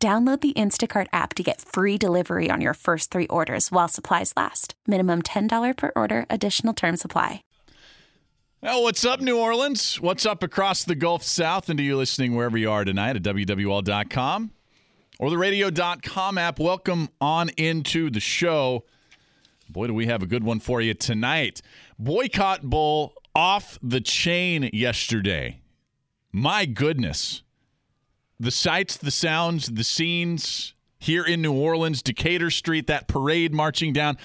Download the Instacart app to get free delivery on your first three orders while supplies last. Minimum $10 per order, additional term supply. Well, what's up, New Orleans? What's up across the Gulf South? And to you listening wherever you are tonight at WWL.com or the radio.com app, welcome on into the show. Boy, do we have a good one for you tonight. Boycott Bowl off the chain yesterday. My goodness the sights, the sounds, the scenes here in New Orleans, Decatur Street, that parade marching down.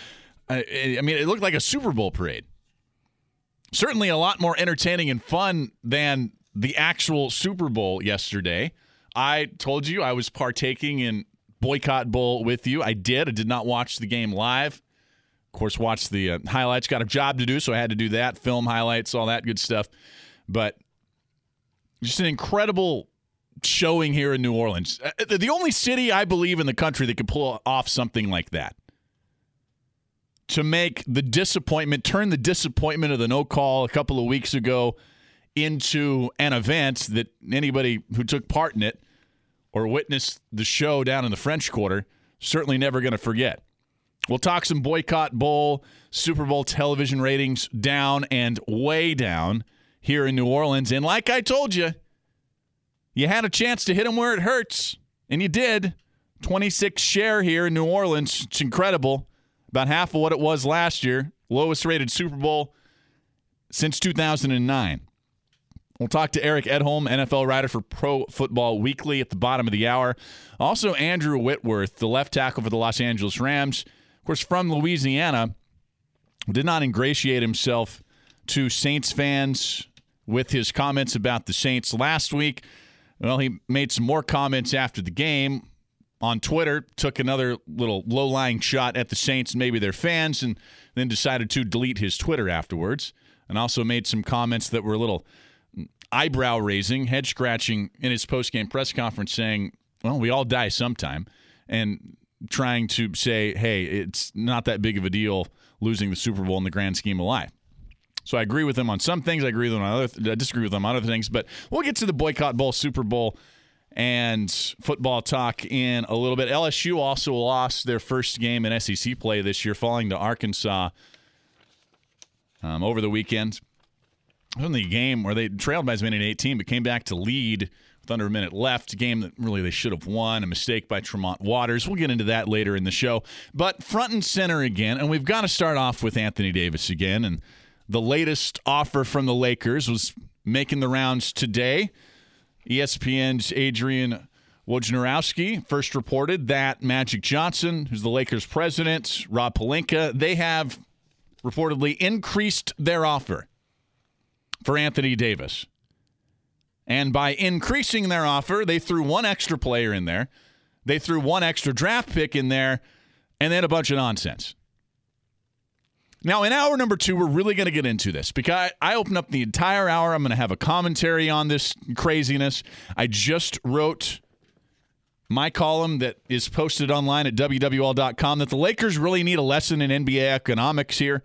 I, I mean, it looked like a Super Bowl parade. Certainly a lot more entertaining and fun than the actual Super Bowl yesterday. I told you I was partaking in Boycott Bowl with you. I did. I did not watch the game live. Of course, watched the uh, highlights. Got a job to do, so I had to do that, film highlights, all that good stuff. But just an incredible showing here in New Orleans. Uh, the only city I believe in the country that could pull off something like that. To make the disappointment, turn the disappointment of the no call a couple of weeks ago into an event that anybody who took part in it or witnessed the show down in the French Quarter certainly never going to forget. We'll talk some boycott bowl, Super Bowl television ratings down and way down here in New Orleans. And like I told you, you had a chance to hit him where it hurts, and you did. 26 share here in New Orleans. It's incredible. About half of what it was last year. Lowest rated Super Bowl since 2009. We'll talk to Eric Edholm, NFL writer for Pro Football Weekly at the bottom of the hour. Also, Andrew Whitworth, the left tackle for the Los Angeles Rams, of course, from Louisiana, did not ingratiate himself to Saints fans with his comments about the Saints last week. Well, he made some more comments after the game on Twitter, took another little low lying shot at the Saints and maybe their fans, and then decided to delete his Twitter afterwards. And also made some comments that were a little eyebrow raising, head scratching in his post game press conference, saying, Well, we all die sometime. And trying to say, Hey, it's not that big of a deal losing the Super Bowl in the grand scheme of life. So I agree with him on some things. I agree with him on other. I disagree with him on other things. But we'll get to the boycott bowl, Super Bowl, and football talk in a little bit. LSU also lost their first game in SEC play this year, falling to Arkansas um, over the weekend. In the game where they trailed by as many as 18, but came back to lead with under a minute left. A game that really they should have won. A mistake by Tremont Waters. We'll get into that later in the show. But front and center again, and we've got to start off with Anthony Davis again and the latest offer from the Lakers was making the rounds today. ESPN's Adrian Wojnarowski first reported that Magic Johnson, who's the Lakers president, Rob Pelinka, they have reportedly increased their offer for Anthony Davis. And by increasing their offer, they threw one extra player in there. They threw one extra draft pick in there, and then a bunch of nonsense. Now, in hour number two, we're really going to get into this because I, open up the entire hour. I'm going to have a commentary on this craziness. I just wrote my column that is posted online at WWL.com that the Lakers really need a lesson in NBA economics here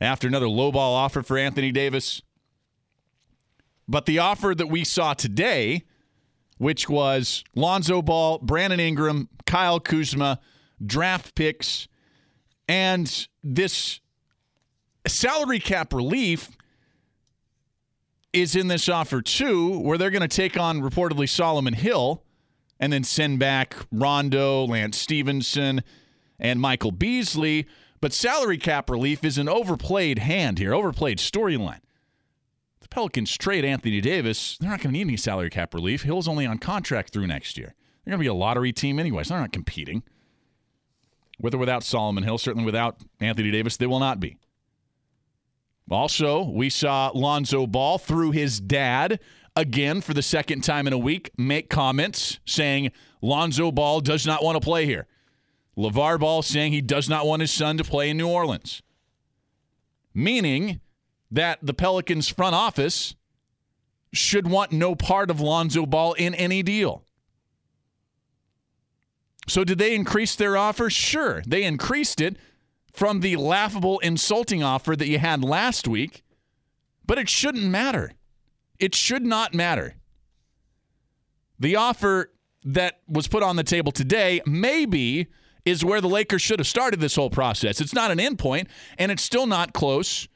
after another lowball offer for Anthony Davis. But the offer that we saw today, which was Lonzo Ball, Brandon Ingram, Kyle Kuzma, draft picks, and this salary cap relief is in this offer too, where they're going to take on reportedly Solomon Hill and then send back Rondo, Lance Stephenson, and Michael Beasley. But salary cap relief is an overplayed hand here, overplayed storyline. The Pelicans trade Anthony Davis. They're not going to need any salary cap relief. Hill's only on contract through next year. They're going to be a lottery team anyway, so they're not competing. With or without Solomon Hill, certainly without Anthony Davis, they will not be. Also, we saw Lonzo Ball through his dad again for the second time in a week make comments saying Lonzo Ball does not want to play here. LeVar Ball saying he does not want his son to play in New Orleans. Meaning that the Pelicans front office should want no part of Lonzo Ball in any deal. So, did they increase their offer? Sure. They increased it from the laughable, insulting offer that you had last week, but it shouldn't matter. It should not matter. The offer that was put on the table today maybe is where the Lakers should have started this whole process. It's not an endpoint, and it's still not close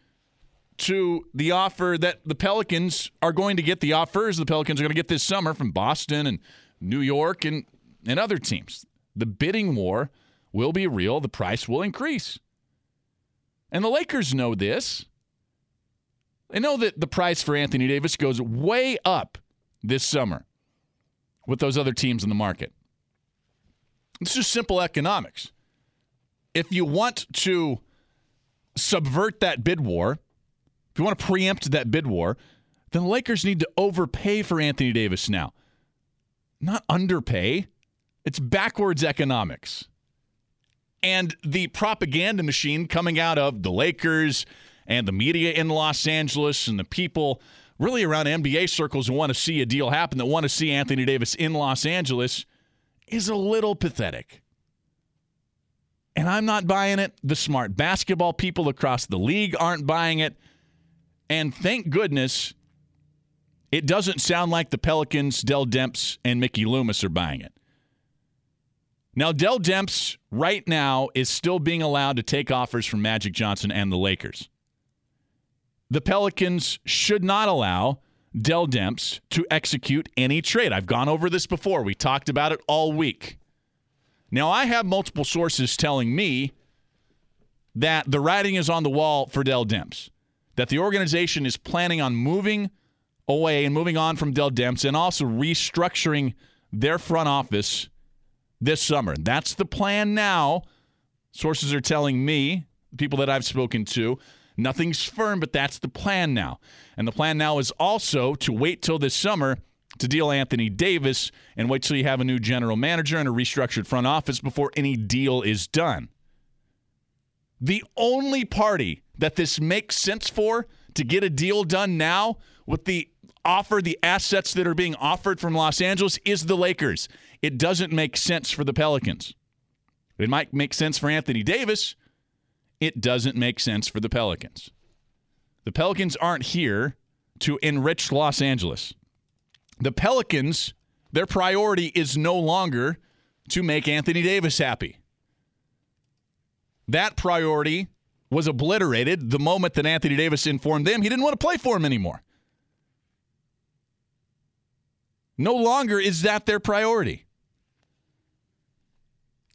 to the offer that the Pelicans are going to get. The offers the Pelicans are going to get this summer from Boston and New York and, and other teams. The bidding war will be real, the price will increase. And the Lakers know this. They know that the price for Anthony Davis goes way up this summer with those other teams in the market. It's just simple economics. If you want to subvert that bid war, if you want to preempt that bid war, then the Lakers need to overpay for Anthony Davis now, not underpay. It's backwards economics. And the propaganda machine coming out of the Lakers and the media in Los Angeles and the people really around NBA circles who want to see a deal happen, that want to see Anthony Davis in Los Angeles, is a little pathetic. And I'm not buying it. The smart basketball people across the league aren't buying it. And thank goodness it doesn't sound like the Pelicans, Dell Demps, and Mickey Loomis are buying it. Now, Dell Demps right now is still being allowed to take offers from Magic Johnson and the Lakers. The Pelicans should not allow Dell Demps to execute any trade. I've gone over this before. We talked about it all week. Now, I have multiple sources telling me that the writing is on the wall for Dell Demps, that the organization is planning on moving away and moving on from Dell Demps and also restructuring their front office this summer. That's the plan now. Sources are telling me, people that I've spoken to, nothing's firm, but that's the plan now. And the plan now is also to wait till this summer to deal Anthony Davis and wait till you have a new general manager and a restructured front office before any deal is done. The only party that this makes sense for to get a deal done now with the offer, the assets that are being offered from Los Angeles is the Lakers it doesn't make sense for the Pelicans. It might make sense for Anthony Davis. It doesn't make sense for the Pelicans. The Pelicans aren't here to enrich Los Angeles. The Pelicans, their priority is no longer to make Anthony Davis happy. That priority was obliterated the moment that Anthony Davis informed them he didn't want to play for him anymore. No longer is that their priority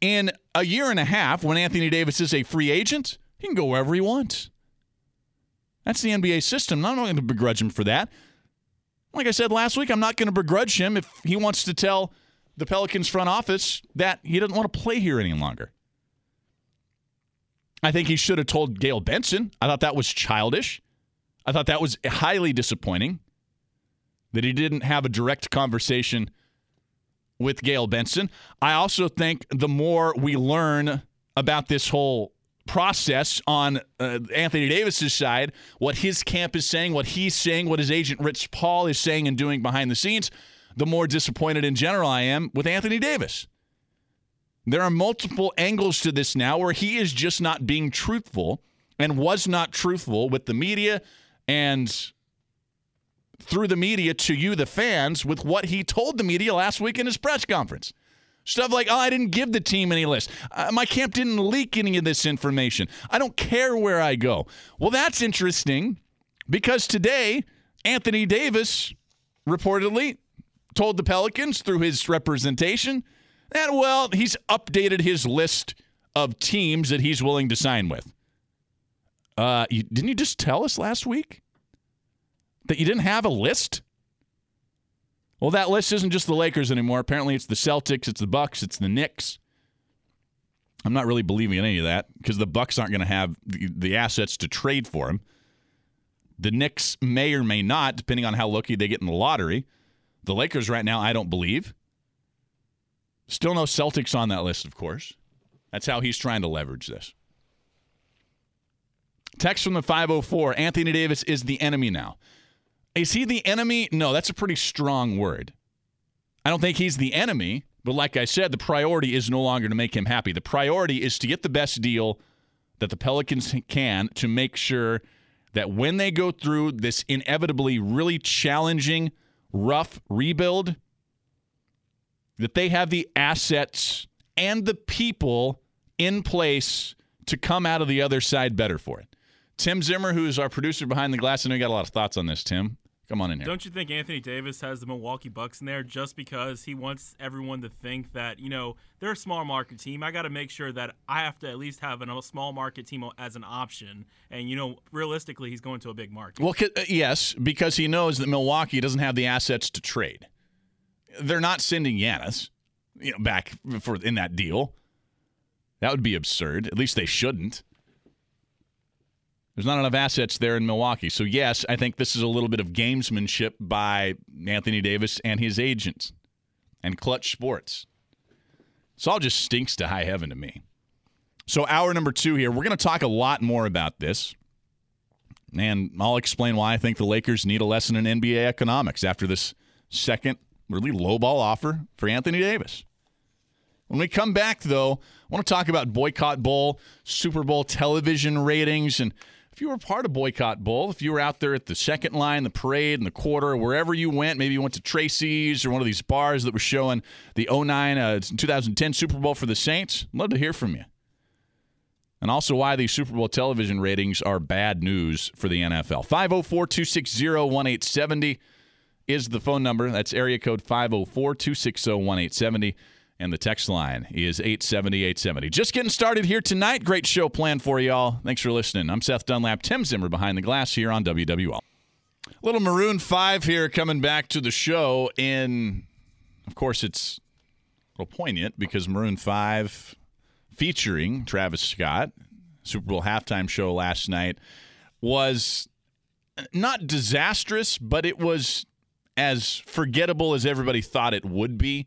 in a year and a half, when Anthony Davis is a free agent, he can go wherever he wants. That's the NBA system. I'm not going to begrudge him for that. Like I said last week, I'm not going to begrudge him if he wants to tell the Pelicans front office that he doesn't want to play here any longer. I think he should have told Gayle Benson. I thought that was childish. I thought that was highly disappointing that he didn't have a direct conversation with Gayle Benson. I also think the more we learn about this whole process on uh, Anthony Davis's side, what his camp is saying, what he's saying, what his agent Rich Paul is saying and doing behind the scenes, the more disappointed in general I am with Anthony Davis. There are multiple angles to this now where he is just not being truthful and was not truthful with the media and through the media to you, the fans, with what he told the media last week in his press conference. Stuff like, oh, I didn't give the team any list. Uh, my camp didn't leak any of this information. I don't care where I go. Well, that's interesting because today, Anthony Davis reportedly told the Pelicans through his representation that, well, he's updated his list of teams that he's willing to sign with. Uh, you, didn't you just tell us last week? That you didn't have a list? Well, that list isn't just the Lakers anymore. Apparently, it's the Celtics, it's the Bucks, it's the Knicks. I'm not really believing in any of that because the Bucks aren't going to have the, the, assets to trade for him. The Knicks may or may not, depending on how lucky they get in the lottery. The Lakers right now, I don't believe. Still no Celtics on that list, of course. That's how he's trying to leverage this. Text from the 504 Anthony Davis is the enemy now. Is he the enemy? No, that's a pretty strong word. I don't think he's the enemy, but like I said, the priority is no longer to make him happy. The priority is to get the best deal that the Pelicans can to make sure that when they go through this inevitably really challenging, rough rebuild, that they have the assets and the people in place to come out of the other side better for it. Tim Zimmer, who is our producer behind the glass, I know you got a lot of thoughts on this, Tim. Come on in here. Don't you think Anthony Davis has the Milwaukee Bucks in there just because he wants everyone to think that, you know, they're a small market team. I got to make sure that I have to at least have a small market team as an option. And, you know, realistically, he's going to a big market. Well, uh, yes, because he knows that Milwaukee doesn't have the assets to trade. They're not sending Giannis you know, back for in that deal. That would be absurd. At least they shouldn't. There's not enough assets there in Milwaukee. So, yes, I think this is a little bit of gamesmanship by Anthony Davis and his agents and Clutch Sports. This all just stinks to high heaven to me. So, hour number two here, we're going to talk a lot more about this. And I'll explain why I think the Lakers need a lesson in NBA economics after this second really lowball offer for Anthony Davis. When we come back, though, I want to talk about Boycott Bowl, Super Bowl television ratings, and if you were part of Boycott Bowl, if you were out there at the second line, the parade, and the quarter, wherever you went, maybe you went to Tracy's or one of these bars that was showing the 09, uh, 2010 Super Bowl for the Saints, I'd love to hear from you. And also why these Super Bowl television ratings are bad news for the NFL. 504 260 1870 is the phone number. That's area code 504 260 1870. And the text line is 870 870. Just getting started here tonight. Great show planned for y'all. Thanks for listening. I'm Seth Dunlap, Tim Zimmer behind the glass here on WWL. Little Maroon 5 here coming back to the show. And of course, it's a little poignant because Maroon 5 featuring Travis Scott, Super Bowl halftime show last night, was not disastrous, but it was as forgettable as everybody thought it would be.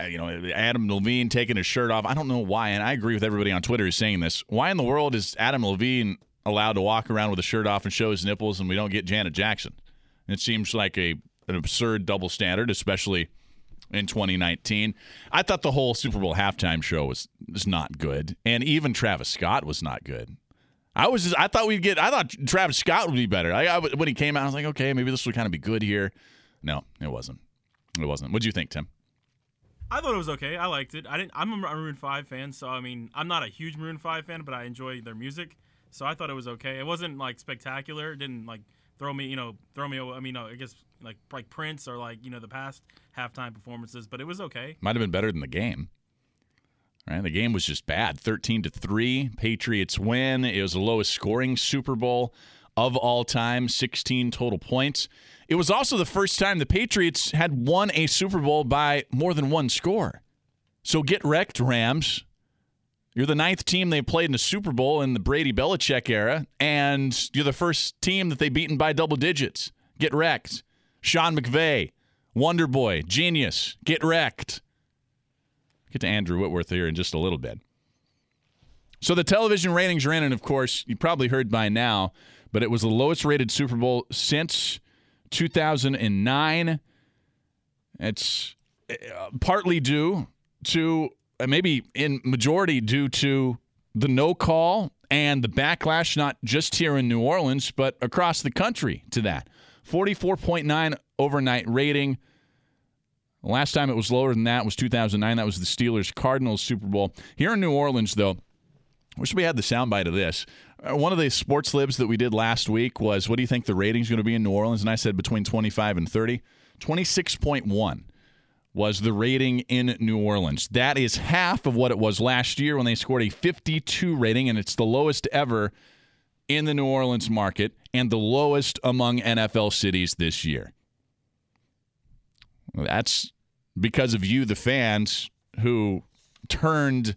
Uh, you know, Adam Levine taking his shirt off. I don't know why, and I agree with everybody on Twitter who's saying this. Why in the world is Adam Levine allowed to walk around with a shirt off and show his nipples, and we don't get Janet Jackson? It seems like a an absurd double standard, especially in 2019. I thought the whole Super Bowl halftime show was was not good, and even Travis Scott was not good. I was just, I thought we'd get I thought Travis Scott would be better. I, I, when he came out, I was like, okay, maybe this would kind of be good here. No, it wasn't. It wasn't. What do you think, Tim? I thought it was okay. I liked it. I didn't. I'm a Maroon Five fan, so I mean, I'm not a huge Maroon Five fan, but I enjoy their music. So I thought it was okay. It wasn't like spectacular. It didn't like throw me, you know, throw me. I mean, uh, I guess like like Prince or like you know the past halftime performances, but it was okay. Might have been better than the game. Right, the game was just bad. Thirteen to three, Patriots win. It was the lowest scoring Super Bowl of all time. Sixteen total points. It was also the first time the Patriots had won a Super Bowl by more than one score. So get wrecked, Rams. You're the ninth team they played in the Super Bowl in the Brady Belichick era, and you're the first team that they've beaten by double digits. Get wrecked. Sean McVay, Wonder Boy, genius. Get wrecked. Get to Andrew Whitworth here in just a little bit. So the television ratings ran, and of course, you probably heard by now, but it was the lowest rated Super Bowl since 2009. It's uh, partly due to, uh, maybe in majority due to the no call and the backlash, not just here in New Orleans, but across the country to that. 44.9 overnight rating. Last time it was lower than that was 2009. That was the Steelers Cardinals Super Bowl. Here in New Orleans, though, wish we had the soundbite of this. Uh, one of the sports libs that we did last week was what do you think the rating's going to be in New Orleans? And I said between 25 and 30. 26.1 was the rating in New Orleans. That is half of what it was last year when they scored a 52 rating, and it's the lowest ever in the New Orleans market and the lowest among NFL cities this year. That's because of you, the fans, who turned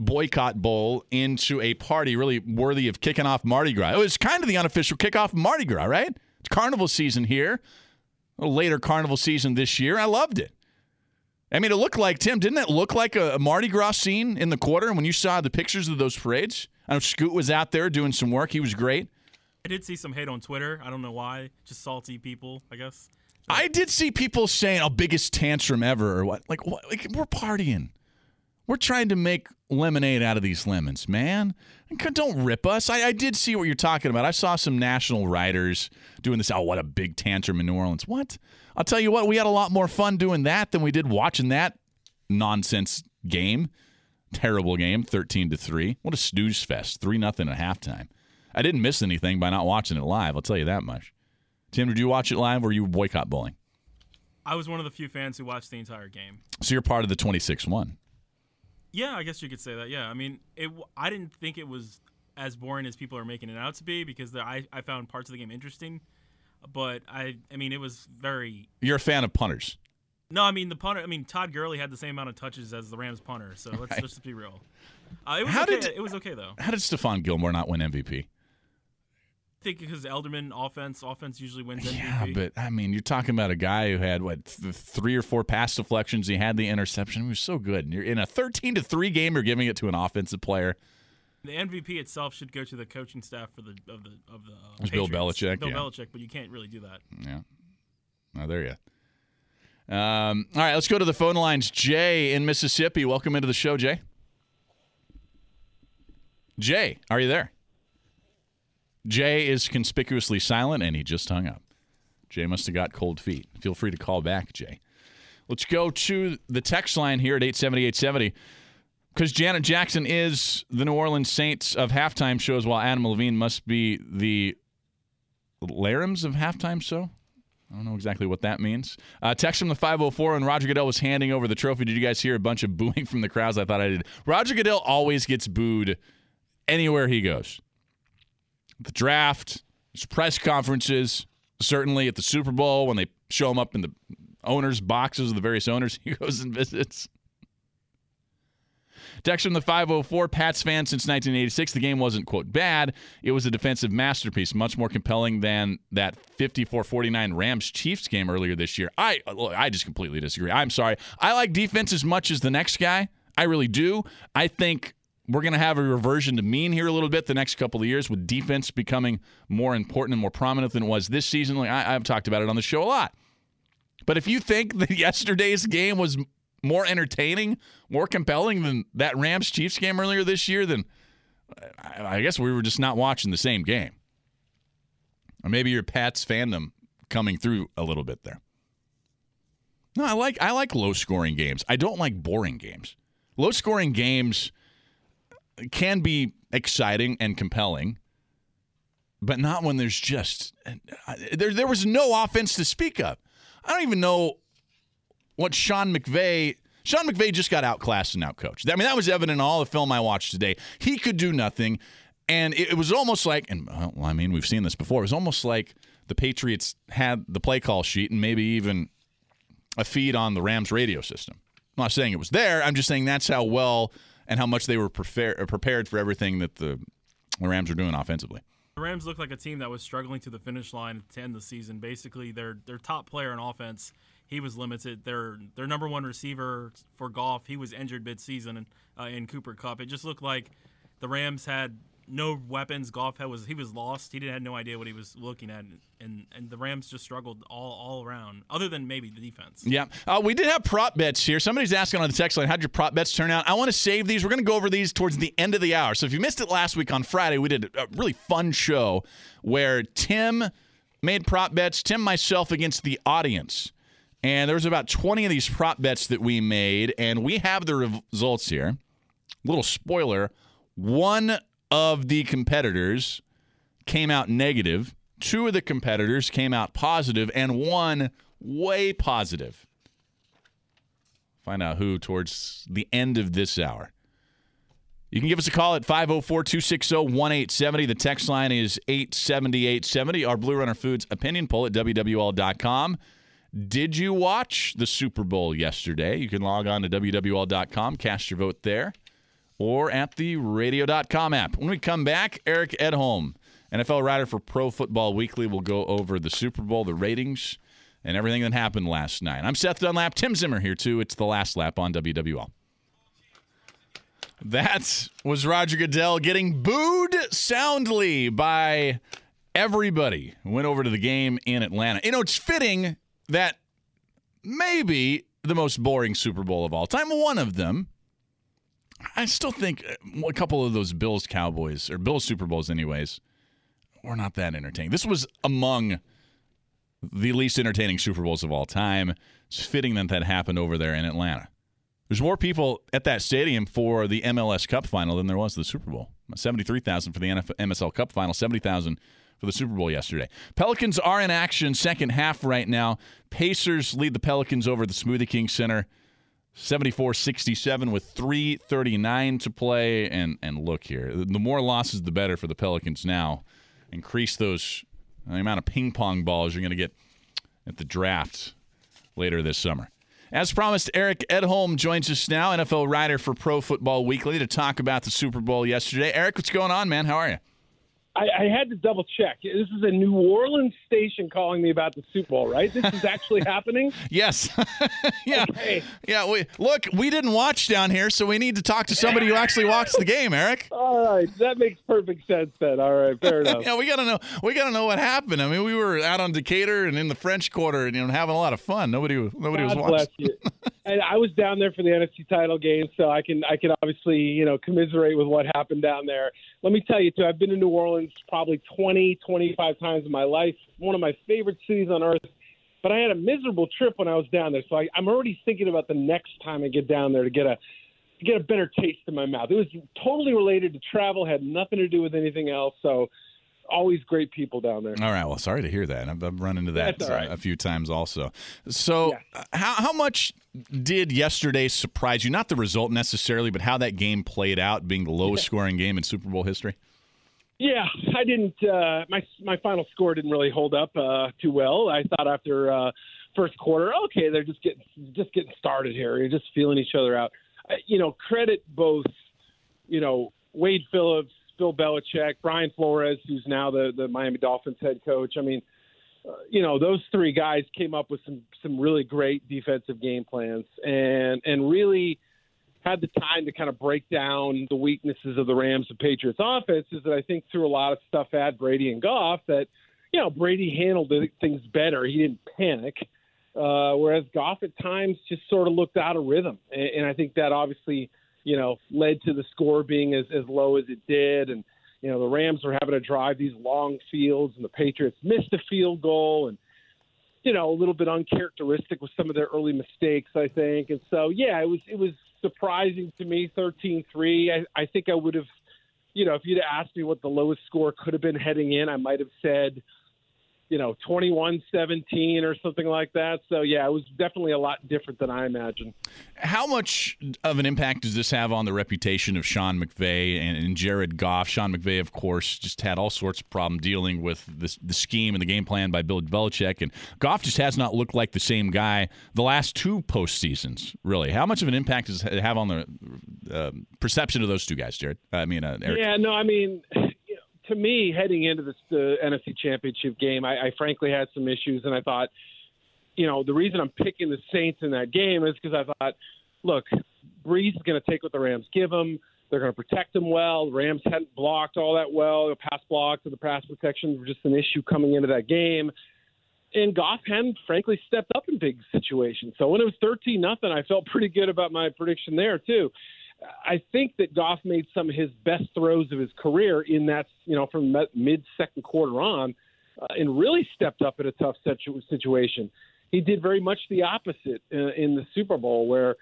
boycott bowl into a party really worthy of kicking off Mardi Gras. It was kind of the unofficial kickoff of Mardi Gras, right? It's carnival season here. A later carnival season this year. I loved it. I mean, it looked like Tim. Didn't it look like a, Mardi Gras scene in the quarter And when you saw the pictures of those parades? I know Scoot was out there doing some work. He was great. I did see some hate on Twitter. I don't know why. Just salty people, I guess. I did see people saying, "Oh, biggest tantrum ever," or what? Like, what? Like, we're partying. We're trying to make lemonade out of these lemons, man. Don't rip us. I, I, did see what you're talking about. I saw some national writers doing this. Oh, what a big tantrum in New Orleans. What? I'll tell you what, we had a lot more fun doing that than we did watching that nonsense game. Terrible game, 13 to 3. What a snooze fest. 3 nothing at halftime. I didn't miss anything by not watching it live, I'll tell you that much. Tim, did you watch it live or you boycott bowling? I was one of the few fans who watched the entire game. So you're part of the 26 1. Yeah, I guess you could say that. Yeah, I mean, it. I didn't think it was as boring as people are making it out to be because the, I I found parts of the game interesting, but I I mean it was very. You're a fan of punters. No, I mean the punter. I mean Todd Gurley had the same amount of touches as the Rams punter, so let's right. just be real. Uh, it was how okay. Did, it was okay though. How did Stephon Gilmore not win MVP? I think because Edelman offense, offense usually wins MVP. Yeah, but I mean, you're talking about a guy who had what th- three or four pass deflections. He had the interception. He was so good. And you're in a 13 to three game. You're giving it to an offensive player. The MVP itself should go to the coaching staff for the of the of the. Uh, Bill Belichick. Bill yeah. Belichick, but you can't really do that. Yeah. Oh, there you. Um, all right, let's go to the phone lines. Jay in Mississippi, welcome into the show, Jay. Jay, are you there? Jay is conspicuously silent and he just hung up. Jay must have got cold feet. Feel free to call back, Jay. Let's go to the text line here at 87870 Because Janet Jackson is the New Orleans Saints of halftime shows, while Adam Levine must be the Larams of halftime show. I don't know exactly what that means. Uh, text from the 504, and Roger Goodell was handing over the trophy. Did you guys hear a bunch of booing from the crowds? I thought I did. Roger Goodell always gets booed anywhere he goes the draft, press conferences, certainly at the Super Bowl when they show him up in the owners' boxes of the various owners he goes and visits. Text from the 504 Pats fan since 1986. The game wasn't, quote, bad. It was a defensive masterpiece, much more compelling than that 54 49 Rams Chiefs game earlier this year. I, I just completely disagree. I'm sorry. I like defense as much as the next guy. I really do. I think we're going to have a reversion to mean here a little bit the next couple of years with defense becoming more important and more prominent than it was this season. Like I, have talked about it on the show a lot. But if you think that yesterday's game was more entertaining, more compelling than that Rams Chiefs game earlier this year, then I guess we were just not watching the same game. Or maybe your Pats fandom coming through a little bit there. No, I like I like low scoring games. I don't like boring games. Low scoring games can be exciting and compelling, but not when there's just there. There was no offense to speak of. I don't even know what Sean McVay. Sean McVay just got outclassed and outcoached. I mean, that was evident in all the film I watched today. He could do nothing, and it, was almost like, and well, I mean, we've seen this before. It was almost like the Patriots had the play call sheet and maybe even a feed on the Rams radio system. I'm not saying it was there. I'm just saying that's how well and how much they were prefer- uh, prepared for everything that the Rams were doing offensively. The Rams looked like a team that was struggling to the finish line to end the season. Basically, their their top player in offense, he was limited. Their their number one receiver for Goff, he was injured midseason uh, in Cooper Kupp. It just looked like the Rams had no weapons. Goff had was he was lost. He didn't had no idea what he was looking at, and and the Rams just struggled all all around, other than maybe the defense. Yeah, uh, we did have prop bets here. Somebody's asking on the text line, how'd your prop bets turn out? I want to save these. We're going to go over these towards the end of the hour. So if you missed it last week on Friday, we did a really fun show where Tim made prop bets. Tim, myself against the audience. And there was about 20 of these prop bets that we made, and we have the results here. Little spoiler: one of the competitors came out negative. two of the competitors came out positive, and one way positive. Find out who towards the end of this hour. You can give us a call at 504 260 1870. The text line is 870 Our Blue Runner Foods opinion poll at WWL.com. Did you watch the Super Bowl yesterday? You can log on to WWL.com, cast your vote there. Or at the radio.com app. When we come back, Eric Edholm, NFL writer for Pro Football Weekly, will go over the Super Bowl, the ratings, and everything that happened last night. I'm Seth Dunlap. Tim Zimmer here, too. It's the last lap on WWL. That was Roger Goodell getting booed soundly by everybody went over to the game in Atlanta. You know, it's fitting that maybe the most boring Super Bowl of all time, one of them. I still think uh, a couple of those Bills Cowboys, or Bills Super Bowls, anyways, were not that entertaining. This was among the least entertaining Super Bowls of all time. It's fitting that that happened over there in Atlanta. There's more people at that stadium for the MLS Cup final than there was the Super Bowl. 73,000 for the NFL, MSL Cup final, 70,000 for the Super Bowl yesterday. Pelicans are in action second half right now. Pacers lead the Pelicans over the Smoothie King Center 74-67 with 339 to play and and look here. The more losses the better for the Pelicans now. Increase those the amount of ping pong balls you're going to get at the draft later this summer. As promised, Eric Edholm joins us now, NFL writer for Pro Football Weekly, to talk about the Super Bowl yesterday. Eric, what's going on, man? How are you? I, I, had to double check. This is a New Orleans station calling me about the Super Bowl, right? This is actually happening. Yes. yeah. Okay. Yeah. We look. We didn't watch down here, so we need to talk to somebody who actually watched the game, Eric. All right, that makes perfect sense. Then. All right, fair enough. yeah, we gotta know. We gotta know what happened. I mean, we were out on Decatur and in the French Quarter, and you know, having a lot of fun. Nobody, nobody God was watching. And I was down there for the NFC title game, so I can I can obviously you know commiserate with what happened down there. Let me tell you too, I've been to New Orleans probably 20, 25 times in my life. One of my favorite cities on earth. But I had a miserable trip when I was down there, so I, I'm already thinking about the next time I get down there to get a to get a better taste in my mouth. It was totally related to travel, had nothing to do with anything else. So always great people down there. All right. Well, sorry to hear that. I've, I've run into that right. uh, a few times also. So, yeah. how, how much did yesterday surprise you? Not the result necessarily, but how that game played out, being the lowest yeah. scoring game in Super Bowl history? Yeah, I didn't. Uh, my my final score didn't really hold up uh, too well. I thought after uh, first quarter, okay, they're just getting just getting started here. You're just feeling each other out. You know, credit both. You know, Wade Phillips, Bill Belichick, Brian Flores, who's now the the Miami Dolphins head coach. I mean, uh, you know, those three guys came up with some some really great defensive game plans and and really had the time to kind of break down the weaknesses of the Rams and Patriots offenses that I think threw a lot of stuff at Brady and Goff that, you know, Brady handled things better. He didn't panic. Uh, whereas Goff at times just sort of looked out of rhythm. And, and I think that obviously, you know, led to the score being as, as low as it did. And, you know, the Rams were having to drive these long fields and the Patriots missed a field goal and, you know, a little bit uncharacteristic with some of their early mistakes, I think. And so, yeah, it was, it was, surprising to me, 13 3. I, I think I would have, you know, if you'd asked me what the lowest score could have been heading in, I might have said you know, 21 17 or something like that. So, yeah, it was definitely a lot different than I imagined. How much of an impact does this have on the reputation of Sean McVay and, Jared Goff? Sean McVay, of course, just had all sorts of problem dealing with this, the scheme and the game plan by Bill Belichick. And Goff just has not looked like the same guy the last two postseasons, really. How much of an impact does it have on the uh, perception of those two guys, Jared? I mean, uh, Eric. Yeah, no, I mean, to me, heading into this the NFC Championship game, I, I frankly had some issues, and I thought, you know, the reason I'm picking the Saints in that game is because I thought, look, Brees is going to take what the Rams give him. They're going to protect him well. The Rams hadn't blocked all that well. The pass blocks and the pass protection were just an issue coming into that game. And Goff hadn't, frankly, stepped up in big situations. So when it was 13 nothing, I felt pretty good about my prediction there, too. I think that Goff made some of his best throws of his career in that, you know, from mid second quarter on, uh, and really stepped up in a tough situation. He did very much the opposite uh, in the Super Bowl, where,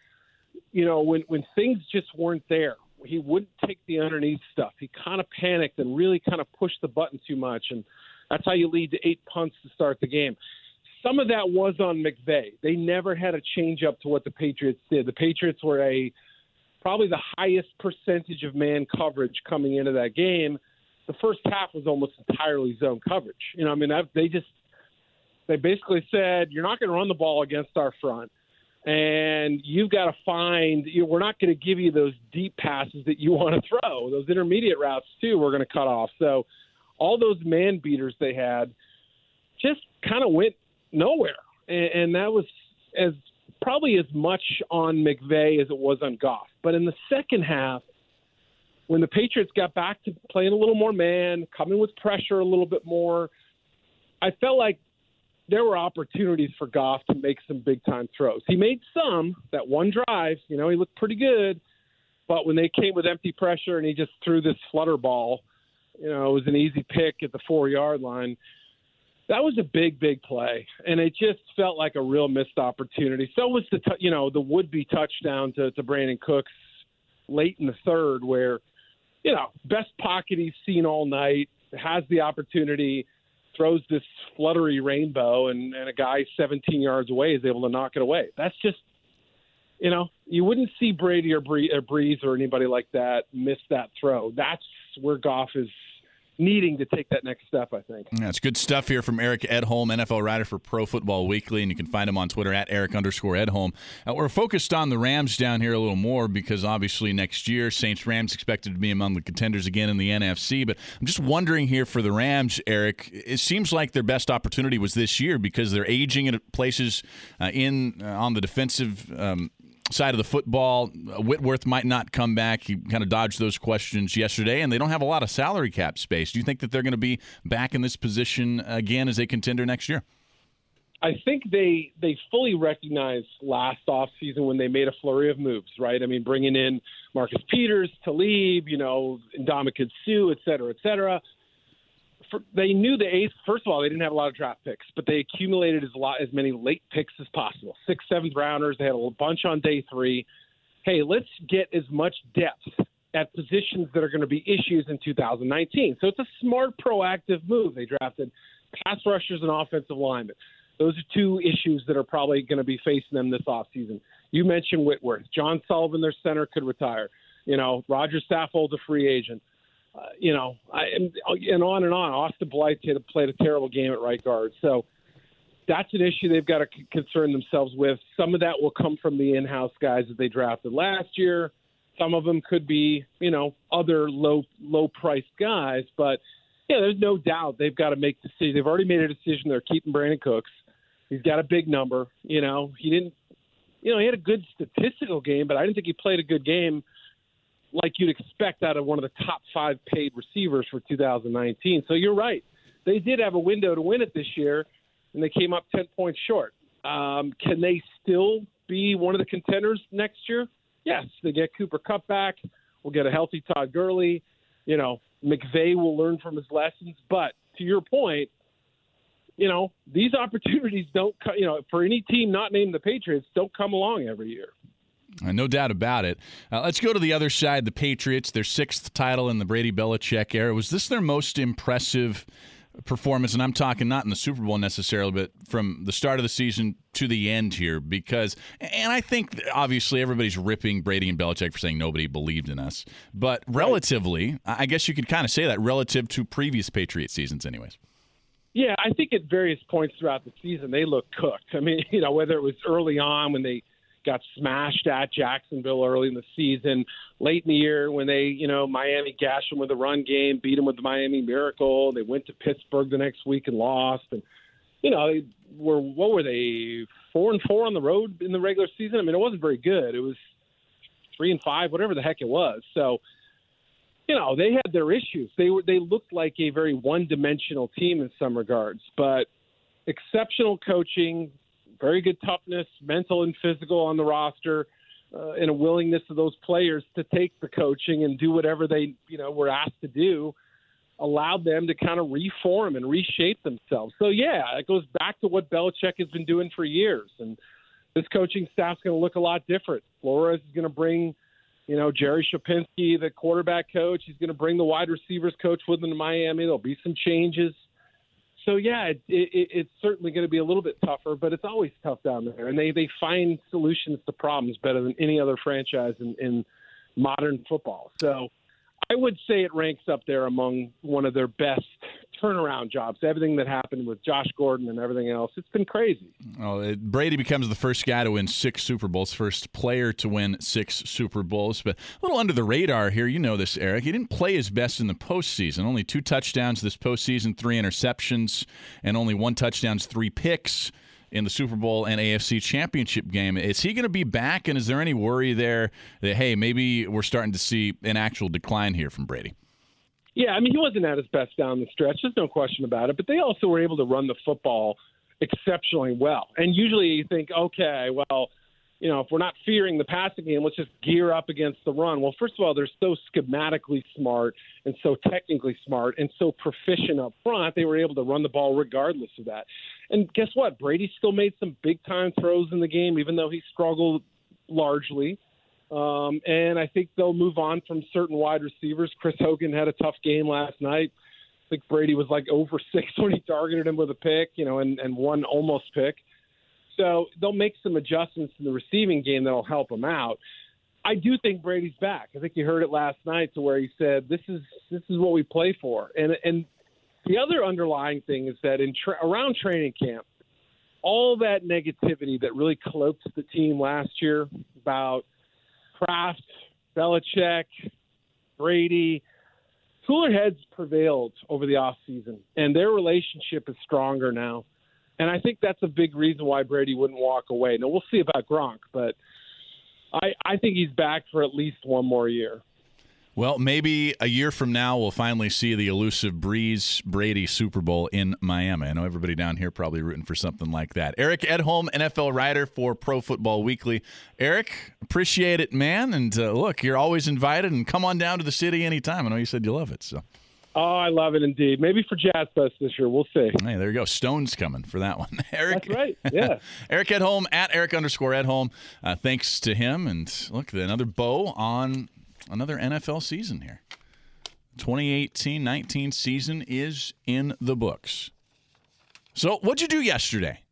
you know, when when things just weren't there, he wouldn't take the underneath stuff. He kind of panicked and really kind of pushed the button too much, and that's how you lead to eight punts to start the game. Some of that was on McVay. They never had a change up to what the Patriots did. The Patriots were a probably the highest percentage of man coverage coming into that game. The first half was almost entirely zone coverage. You know, I mean, they just they basically said you're not going to run the ball against our front, and you've got to find. You know, we're not going to give you those deep passes that you want to throw. Those intermediate routes too, we're going to cut off. So all those man beaters they had just kind of went nowhere, and, and that was as probably as much on McVay as it was on Goff. But in the second half, when the Patriots got back to playing a little more man, coming with pressure a little bit more, I felt like there were opportunities for Goff to make some big time throws. He made some that one drive, you know, he looked pretty good, but when they came with empty pressure and he just threw this flutter ball, you know, it was an easy pick at the four yard line. That was a big, big play, and it just felt like a real missed opportunity. So was the, t- you know, the would-be touchdown to, to Brandin Cooks late in the third, where, you know, best pocket he's seen all night, has the opportunity throws this fluttery rainbow, and, and a guy 17 yards away is able to knock it away. That's just, you know, you wouldn't see Brady or Brees or anybody like that miss that throw. That's where Goff is needing to take that next step, I think. That's good stuff here from Eric Edholm, NFL writer for Pro Football Weekly, and you can find him on Twitter at Eric underscore Edholm. Uh, we're focused on the Rams down here a little more because obviously next year, Saints Rams expected to be among the contenders again in the NFC. But I'm just wondering here for the Rams, Eric, it seems like their best opportunity was this year because they're aging in places uh, in uh, on the defensive um, side of the football. Uh, Whitworth might not come back. He kind of dodged those questions yesterday, and they don't have a lot of salary cap space. Do you think that they're going to be back in this position again as a contender next year? I think they they fully recognized last offseason when they made a flurry of moves, right? I mean, bringing in Marcus Peters, Talib, you know, Ndamukong Suh, et cetera, et cetera for, they knew the ace. First of all, they didn't have a lot of draft picks, but they accumulated as lot as many late picks as possible. Six, seventh rounders. They had a bunch on day three. Hey, let's get as much depth at positions that are going to be issues in 2019. So it's a smart, proactive move. They drafted pass rushers and offensive linemen. Those are two issues that are probably going to be facing them this offseason. You mentioned Whitworth. John Sullivan, their center, could retire. You know, Rodger Saffold's a free agent. Uh, you know, I, and, and on and on. Austin Blythe played a terrible game at right guard. So that's an issue they've got to c- concern themselves with. Some of that will come from the in-house guys that they drafted last year. Some of them could be, you know, other low low-priced guys. But yeah, there's no doubt they've got to make decisions. They've already made a decision. They're keeping Brandin Cooks. He's got a big number. You know, he didn't. You know, he had a good statistical game, but I didn't think he played a good game like you'd expect out of one of the top five paid receivers for 2019. So you're right. They did have a window to win it this year, and they came up 10 points short. Um, can they still be one of the contenders next year? Yes. They get Cooper Kupp back. We'll get a healthy Todd Gurley. You know, McVay will learn from his lessons. But to your point, you know, these opportunities don't, you know, for any team not named the Patriots, don't come along every year. Uh, no doubt about it. Uh, let's go to the other side. The Patriots, their sixth title in the Brady Belichick era. Was this their most impressive performance? And I'm talking not in the Super Bowl necessarily, but from the start of the season to the end here. Because, and I think obviously everybody's ripping Brady and Belichick for saying nobody believed in us. But relatively, I guess you could kind of say that relative to previous Patriot seasons, anyways. Yeah, I think at various points throughout the season they looked cooked. I mean, you know, whether it was early on when they got smashed at Jacksonville early in the season. Late in the year, when they, you know, Miami gashed them with a run game, beat them with the Miami Miracle. They went to Pittsburgh the next week and lost. And you know, they were what were they four and four on the road in the regular season? I mean, it wasn't very good. It was three and five, whatever the heck it was. So. You know they had their issues. They were they looked like a very one-dimensional team in some regards, but exceptional coaching, very good toughness, mental and physical on the roster, uh, and a willingness of those players to take the coaching and do whatever they you know were asked to do allowed them to kind of reform and reshape themselves. So yeah, it goes back to what Belichick has been doing for years, and this coaching staff's going to look a lot different. Flores is going to bring, you know, Jerry Schuplinski, the quarterback coach. He's going to bring the wide receivers coach with him to Miami. There'll be some changes so yeah, it, it, it's certainly going to be a little bit tougher, but it's always tough down there, and they they find solutions to problems better than any other franchise in, in modern football. So I would say it ranks up there among one of their best turnaround jobs. Everything that happened with Josh Gordon and everything else, it's been crazy. Well, it, Brady becomes the first guy to win six Super Bowls, first player to win six Super Bowls. But a little under the radar here. You know this, Eric. He didn't play his best in the postseason. Only two touchdowns this postseason, three interceptions, and only one touchdowns, three picks in the Super Bowl and AFC Championship game. Is he going to be back? And is there any worry there that, hey, maybe we're starting to see an actual decline here from Brady? Yeah, I mean, he wasn't at his best down the stretch. There's no question about it. But they also were able to run the football exceptionally well. And usually you think, okay, well, you know, if we're not fearing the passing game, let's just gear up against the run. Well, first of all, they're so schematically smart and so technically smart and so proficient up front, they were able to run the ball regardless of that. And guess what? Brady still made some big time throws in the game, even though he struggled largely. Um, and I think they'll move on from certain wide receivers. Chris Hogan had a tough game last night. I think Brady was like over six when he targeted him with a pick, you know, and, and one almost pick. So they'll make some adjustments in the receiving game that'll help him out. I do think Brady's back. I think you heard it last night to where he said, "This is this is what we play for." And and the other underlying thing is that in tra- around training camp, all that negativity that really cloaked the team last year about Kraft, Belichick, Brady. Cooler heads prevailed over the offseason, and their relationship is stronger now. And I think that's a big reason why Brady wouldn't walk away. Now, we'll see about Gronk, but I, I think he's back for at least one more year. Well, maybe a year from now we'll finally see the elusive Brees Brady Super Bowl in Miami. I know everybody down here probably rooting for something like that. Eric Edholm, NFL writer for Pro Football Weekly. Eric, appreciate it, man. And uh, look, you're always invited, and come on down to the city anytime. I know you said you love it, so. Oh, I love it indeed. Maybe for Jazz Fest this year. We'll see. Hey, there you go. Stone's coming for that one. Eric. That's right. Yeah. Eric Edholm at Eric underscore Edholm. Uh, thanks to him. And look, another bow on another NFL season here. 2018 19 season is in the books. So, what'd you do yesterday?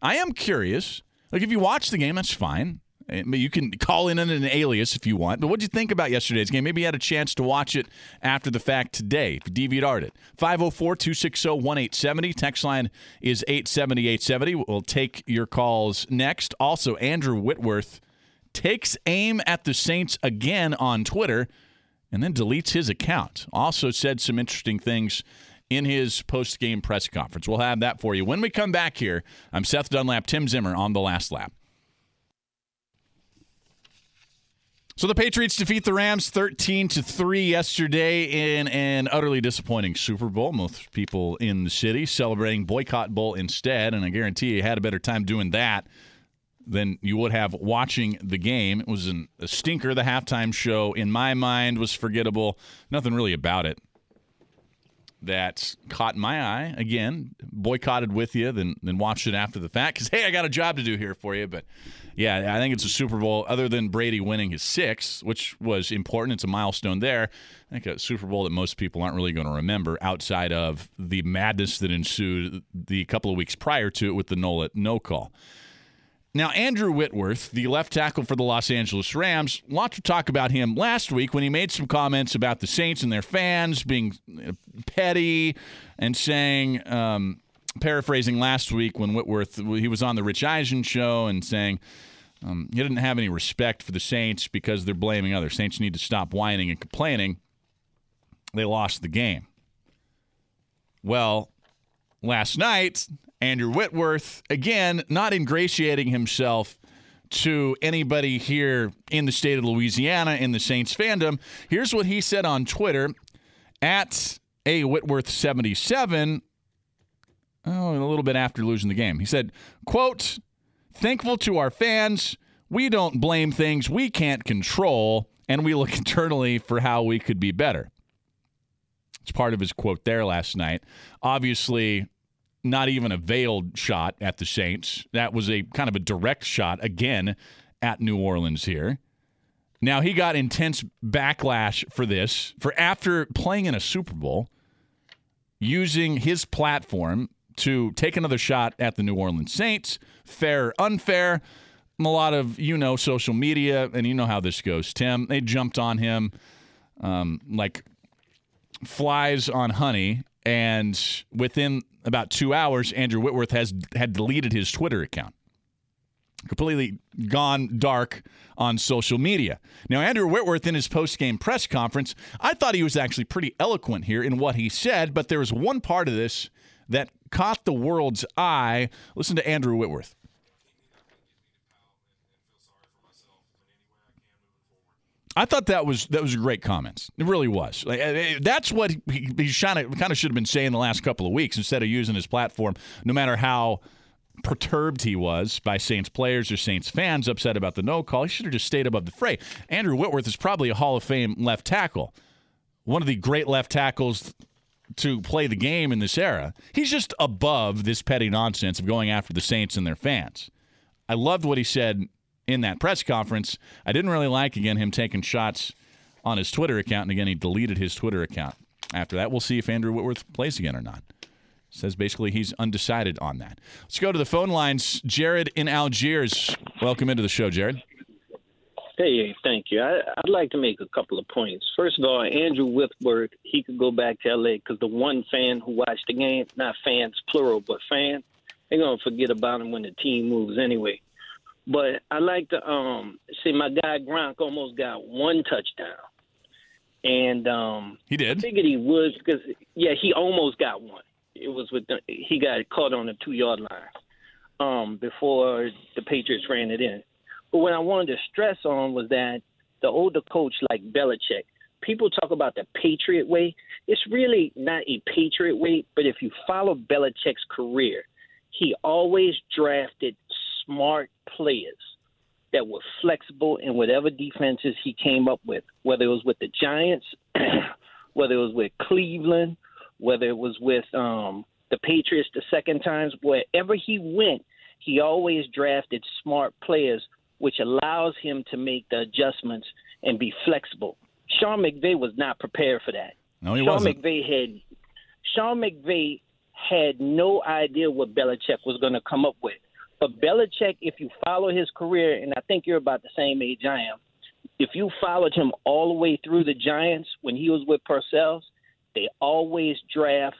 I am curious. Like, if you watch the game, that's fine. Eh, you can call in an alias if you want. But what'd you think about yesterday's game? Maybe you had a chance to watch it after the fact today. If you DVR'd it. 504 260 1870. Text line is 870 870. We'll take your calls next. Also, Andrew Whitworth takes aim at the Saints again on Twitter and then deletes his account. Also said some interesting things in his post game press conference. We'll have that for you. When we come back here, I'm Seth Dunlap, Tim Zimmer on the last lap. So the Patriots defeat the Rams 13 to 3 yesterday in an utterly disappointing Super Bowl. Most people in the city celebrating boycott bowl instead, and I guarantee you had a better time doing that than you would have watching the game. It was an, a stinker. The halftime show, in my mind, was forgettable. Nothing really about it that caught my eye. Again, boycotted with you, then then watched it after the fact because hey, I got a job to do here for you. But yeah, I think it's a Super Bowl. Other than Brady winning his sixth, which was important, it's a milestone there. I think a Super Bowl that most people aren't really going to remember outside of the madness that ensued the couple of weeks prior to it with the no no call. Now, Andrew Whitworth, the left tackle for the Los Angeles Rams, lots to talk about him last week when he made some comments about the Saints and their fans being petty and saying, um, paraphrasing last week when Whitworth, he was on the Rich Eisen show and saying, um, he didn't have any respect for the Saints because they're blaming others. Saints need to stop whining and complaining. They lost the game. Well, last night, Andrew Whitworth, again, not ingratiating himself to anybody here in the state of Louisiana in the Saints fandom. Here's what he said on Twitter at a Whitworth 77. Oh, a little bit after losing the game. He said, quote, thankful to our fans. We don't blame things we can't control, and we look internally for how we could be better. It's part of his quote there last night. Obviously, not even a veiled shot at the Saints. That was a kind of a direct shot again at New Orleans here. Now he got intense backlash for this for after playing in a Super Bowl using his platform to take another shot at the New Orleans Saints. Fair, or unfair. A lot of you know social media, and you know how this goes. Tim, they jumped on him um, like flies on honey, And within about two hours, Andrew Whitworth has had deleted his Twitter account. Completely gone dark on social media. Now, Andrew Whitworth, in his post game press conference, I thought he was actually pretty eloquent here in what he said, but there was one part of this that caught the world's eye. Listen to Andrew Whitworth. I thought that was that was great comments. It really was. Eh, eh, that's what he, to kind of should have been saying the last couple of weeks instead of using his platform. No matter how perturbed he was by Saints players or Saints fans upset about the no call, he should have just stayed above the fray. Andrew Whitworth is probably a Hall of Fame left tackle, one of the great left tackles to play the game in this era. He's just above this petty nonsense of going after the Saints and their fans. I loved what he said in that press conference. I didn't really like, again, him taking shots on his Twitter account. And again, he deleted his Twitter account. After that, we'll see if Andrew Whitworth plays again or not. Says basically he's undecided on that. Let's go to the phone lines. Jared in Algiers. Welcome into the show, Jared. Hey, thank you. I, would like to make a couple of points. First of all, Andrew Whitworth, he could go back to LA because the one fan who watched the game, not fans plural, but fan, they're gonna forget about him when the team moves anyway. But I like to um see my guy Gronk almost got one touchdown, and um he did. I figured he would because yeah, he almost got one. It was with the, he got caught on the two yard line um before the Patriots ran it in. But what I wanted to stress on was that the older coach like Belichick, people talk about the Patriot way. It's really not a Patriot way, but if you follow Belichick's career, he always drafted smart players that were flexible in whatever defenses he came up with, whether it was with the Giants, whether it was with Cleveland, whether it was with um, the Patriots the second times, wherever he went, he always drafted smart players, which allows him to make the adjustments and be flexible. Sean McVay was not prepared for that. No, he Sean wasn't. McVay had Sean McVay had no idea what Belichick was going to come up with. But Belichick, if you follow his career, and I think you're about the same age I am, if you followed him all the way through the Giants when he was with Parcells, they always draft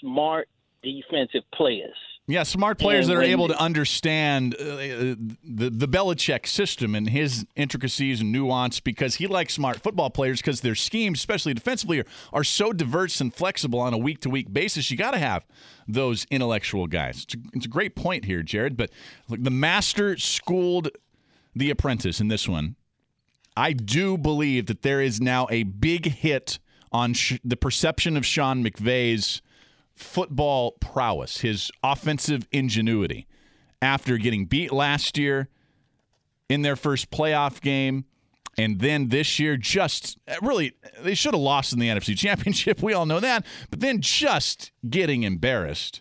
smart defensive players. Yeah, smart players And that are able to understand uh, the the Belichick system and his intricacies and nuance because he likes smart football players because their schemes, especially defensively, are, are so diverse and flexible on a week to week basis. You got to have those intellectual guys. It's a, it's a great point here, Jared. But look, the master schooled the apprentice in this one. I do believe that there is now a big hit on sh- the perception of Sean McVay's football prowess, his offensive ingenuity after getting beat last year in their first playoff game. And then this year, just really, they should have lost in the NFC Championship. We all know that. But then just getting embarrassed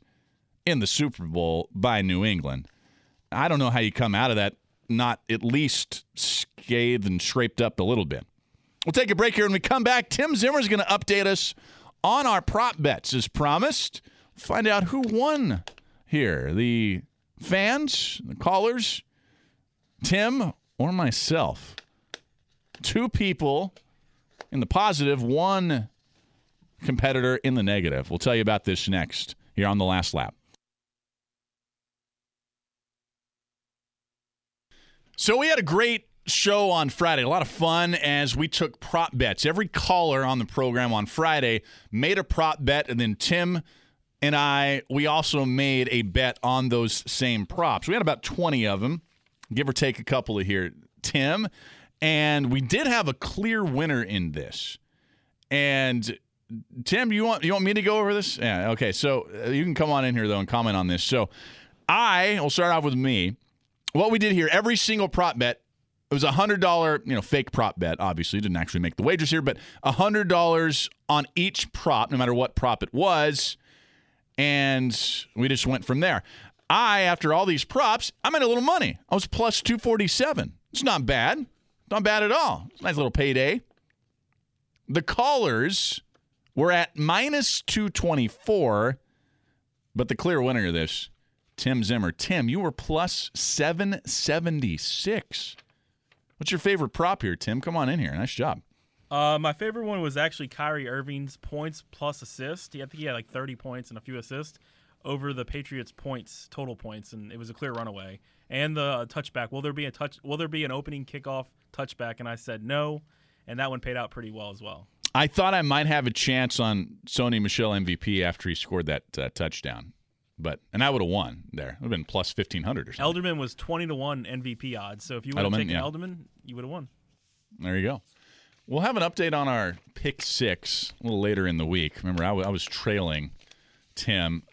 in the Super Bowl by New England. I don't know how you come out of that not at least scathed and scraped up a little bit. We'll take a break here. When we come back, Tim Zimmer is going to update us on our prop bets as promised. Find out who won here the fans, the callers, Tim, or myself. Two people in the positive, one competitor in the negative. We'll tell you about this next here on the last lap. So we had a great show on Friday. A lot of fun as we took prop bets. Every caller on the program on Friday made a prop bet, and then Tim and I, we also made a bet on those same props. We had about 20 of them, give or take a couple of here, Tim. And we did have a clear winner in this. And Tim, you want you want me to go over this? Yeah. Okay. So uh, you can come on in here though and comment on this. So I will start off with me. What we did here, every single prop bet, it was a hundred dollar, you know, fake prop bet. Obviously, didn't actually make the wagers here, but a hundred dollars on each prop, no matter what prop it was, and we just went from there. I, after all these props, I made a little money. I was plus two forty seven. It's not bad, not bad at all. It's a nice little payday. The callers were at minus two twenty four, but the clear winner of this, Tim Zimmer. Tim, you were plus seven seventy six. What's your favorite prop here, Tim? Come on in here. Nice job. Uh, my favorite one was actually Kyrie Irving's points plus assist. I think he had like 30 points and a few assists over the Patriots' points total points, and it was a clear runaway. And the touchback. Will there be a touch? Will there be an opening kickoff touchback? And I said no, and that one paid out pretty well as well. I thought I might have a chance on Sony Michel MVP after he scored that uh, touchdown, but and I would have won there. It would have been plus fifteen hundred or something. Edelman was 20 to one MVP odds, so if you would have taken yeah. Edelman, you would have won. There you go. We'll have an update on our pick six a little later in the week. Remember, I, w- I was trailing Tim.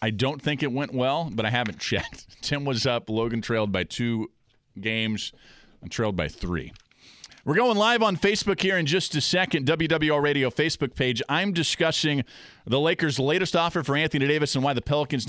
I don't think it went well, but I haven't checked. Tim was up. Logan trailed by two games. I trailed by three. We're going live on Facebook here in just a second. WWL Radio Facebook page. I'm discussing the Lakers' latest offer for Anthony Davis and why the Pelicans.